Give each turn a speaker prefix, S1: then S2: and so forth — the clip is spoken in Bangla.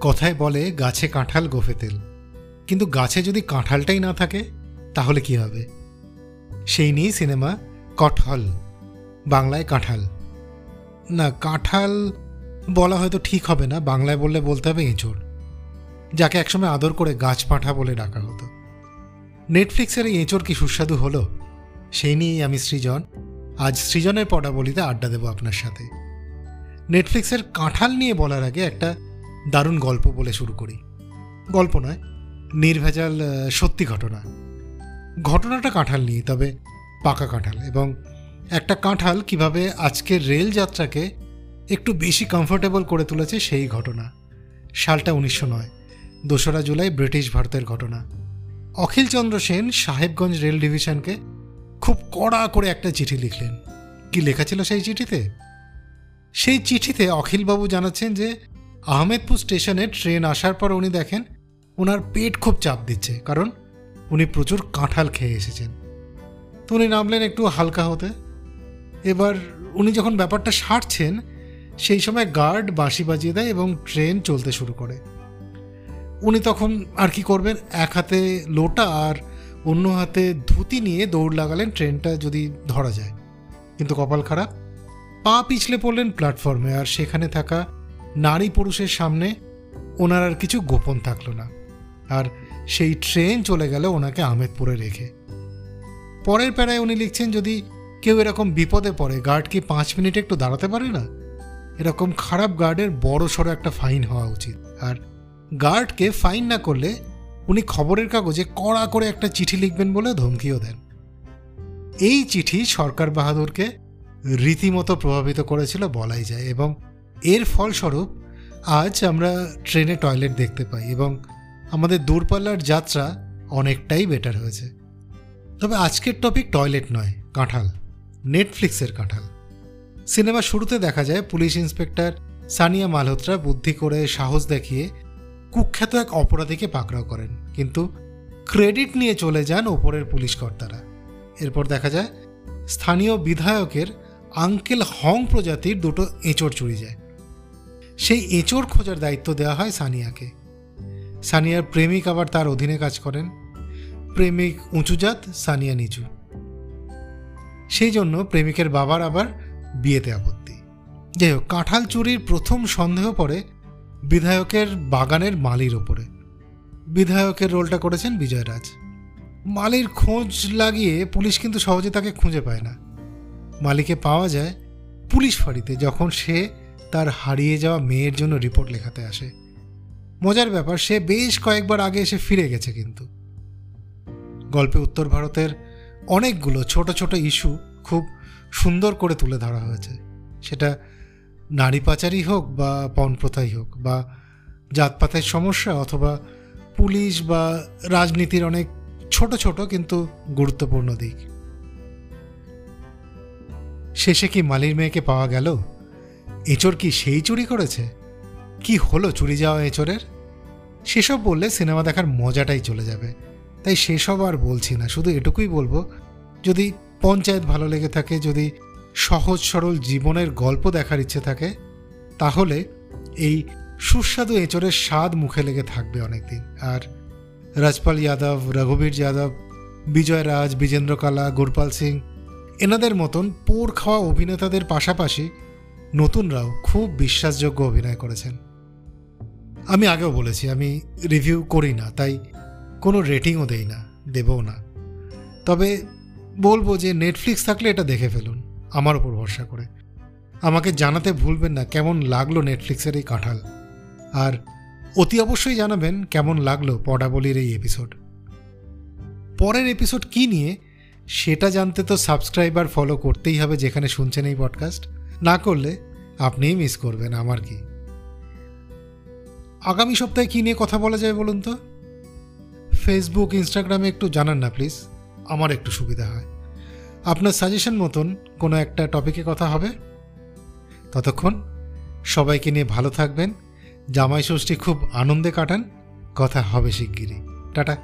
S1: কথায় বলে গাছে কাঁঠাল গোফে তেল। কিন্তু গাছে যদি কাঁঠালটাই না থাকে, তাহলে কি হবে? সেই নিয়েই সিনেমা কঠল, বাংলায় কাঁঠাল। না, কাঁঠাল বলা হয়তো ঠিক হবে না, বাংলায় বললে বলতে হবে এঁচড়, যাকে একসময় আদর করে গাছ পাঁঠা বলে ডাকা হতো। নেটফ্লিক্সের এই এঁচড় কি সুস্বাদু হলো? সেই নিয়েই আমি সৃজন। আজ সৃজনের পটাবলিতে আড্ডা দেবো আপনার সাথে। নেটফ্লিক্সের কাঁঠাল নিয়ে বলার আগে একটা দারুণ গল্প বলে শুরু করি। গল্প নয়, নির্ভেজাল সত্যি ঘটনা। ঘটনাটা কাঁঠাল নিয়ে, তবে পাকা কাঁঠাল এবং একটা কাঁঠাল কীভাবে আজকের রেল যাত্রাকে একটু বেশি কমফোর্টেবল করে তুলেছে সেই ঘটনা। সালটা উনিশশো নয়, দোসরা জুলাই ব্রিটিশ ভারতের ঘটনা। অখিলচন্দ্র সেন সাহেবগঞ্জ রেল ডিভিশনকে খুব কড়া করে একটা চিঠি লিখলেন। কি লেখা ছিল সেই চিঠিতে? সেই চিঠিতে অখিলবাবু জানাচ্ছেন যে আহমেদপুর স্টেশনে ট্রেন আসার পর উনি দেখেন ওনার পেট খুব চাপ দিচ্ছে, কারণ উনি প্রচুর কাঁঠাল খেয়ে এসেছেন। তো উনি নামলেন একটু হালকা হতে। এবার উনি যখন ব্যাপারটা সারছেন, সেই সময় গার্ড বাঁশি বাজিয়ে দেয় এবং ট্রেন চলতে শুরু করে। উনি তখন আর কি করবেন, এক হাতে লোটা আর অন্য হাতে ধুতি নিয়ে দৌড় লাগালেন ট্রেনটা যদি ধরা যায়। কিন্তু কপাল খারাপ, পা পিছলে পড়লেন প্ল্যাটফর্মে আর সেখানে থাকা নারী পুরুষের সামনে ওনার আর কিছু গোপন থাকল না। আর সেই ট্রেন চলে গেল ওনাকে আহমেদপুরে রেখে। পরের প্যারায় উনি লিখছেন, যদি কেউ এরকম বিপদে পড়ে, গার্ড কি পাঁচ মিনিট একটু দাঁড়াতে পারে না? এরকম খারাপ গার্ডের বড় সড়ো একটা ফাইন হওয়া উচিত। আর গার্ডকে ফাইন না করলে উনি খবরের কাগজে কড়া করে একটা চিঠি লিখবেন বলে ধমকিও দেন। এই চিঠি সরকার বাহাদুরকে রীতিমতো প্রভাবিত করেছিল বলাই যায় এবং এর ফলস্বরূপ আজ আমরা ট্রেনে টয়লেট দেখতে পাই এবং আমাদের দূরপাল্লার যাত্রা অনেকটাই বেটার হয়েছে। তবে আজকের টপিক টয়লেট নয়, কাঁঠাল। নেটফ্লিক্সের কাঁঠাল। সিনেমা শুরুতে দেখা যায় পুলিশ ইন্সপেক্টর সানিয়া মালহোত্রা বুদ্ধি করে সাহস দেখিয়ে কুখ্যাত এক অপরাধীকে পাকড়াও করেন। কিন্তু ক্রেডিট নিয়ে চলে যান ওপরের পুলিশ কর্তারা। এরপর দেখা যায় স্থানীয় বিধায়কের আঙ্কেল হং প্রজাতির দুটো এঁচড় চুরি যায়। সেই এঁচড় খোঁজার দায়িত্ব দেওয়া হয় সানিয়াকে। সানিয়ার প্রেমিক আবার তার অধীনে কাজ করেন। প্রেমিক উঁচু জাত, সানিয়া নিচু। সেই জন্য প্রেমিকের বাবার আবার বিয়েতে আপত্তি। যাই হোক, কাঁঠাল চুরির প্রথম সন্দেহ পড়ে বিধায়কের বাগানের মালির ওপরে। বিধায়কের রোলটা করেছেন বিজয় রাজ মালির খোঁজ লাগিয়ে পুলিশ কিন্তু সহজে তাকে খুঁজে পায় না। মালিকে পাওয়া যায় পুলিশ ফাঁড়িতে, যখন সে তার হারিয়ে যাওয়া মেয়ের জন্য রিপোর্ট লেখাতে আসে। মজার ব্যাপার, সে বেশ কয়েকবার আগে এসে ফিরে গেছে কিন্তু। গল্পে উত্তর ভারতের অনেকগুলো ছোট ছোট ইস্যু খুব সুন্দর করে তুলে ধরা হয়েছে। সেটা নারী পাচারই হোক বা পণ প্রথাই হোক বা জাতপাতের সমস্যা অথবা পুলিশ বা রাজনীতির অনেক ছোট ছোট কিন্তু গুরুত্বপূর্ণ দিক। শেষে কি মালির মেয়েকে পাওয়া গেল? এঁচড় কি সেই চুরি করেছে? কি হলো চুরি যাওয়া এঁচড়ের সেসব বললে সিনেমা দেখার মজাটাই চলে যাবে। তাই সেসব আর বলছি না, শুধু এটুকুই বলব, যদি পঞ্চায়েত ভালো লেগে থাকে, যদি সহজ সরল জীবনের গল্প দেখার ইচ্ছে থাকে, তাহলে এই সুস্বাদু এঁচড়ের স্বাদ মুখে লেগে থাকবে অনেকদিন। আর রাজপাল যাদব, রঘুবীর যাদব, বিজয় রাজ, বিজেন্দ্র কালা গোরপাল সিং, এনাদের মতন পোর খাওয়া অভিনেতাদের পাশাপাশি নতুনরাও খুব বিশ্বাসযোগ্য অভিনয় করেছেন। আমি আগেও বলেছি, আমি রিভিউ করি না, তাই কোনো রেটিংও দেই না, দেবও না। তবে বলব যে নেটফ্লিক্স থাকলে এটা দেখে ফেলুন, আমার ওপর ভরসা করে। আমাকে জানাতে ভুলবেন না কেমন লাগল নেটফ্লিক্সের এই কাঁঠাল। আর অতি অবশ্যই জানাবেন কেমন লাগল পডাবলির এই এপিসোড পরের এপিসোড কি নিয়ে, সেটা জানতে তো সাবস্ক্রাইব আর ফলো করতেই হবে যেখানে শুনছেন এই পডকাস্ট না করলে আপনিই মিস করবেন, আমার কি? আগামী সপ্তাহে কী নিয়ে কথা বলা যায় বলুন তো? ফেসবুক ইনস্টাগ্রামে একটু জানান না প্লিজ আমার একটু সুবিধা হয়। আপনার সাজেশন মতন কোনো একটা টপিকে কথা হবে? ততক্ষণ সবাইকে নিয়ে ভালো থাকবেন, জামাই ষষ্ঠী খুব আনন্দে কাটান, কথা হবে শিগগিরই, টাটা।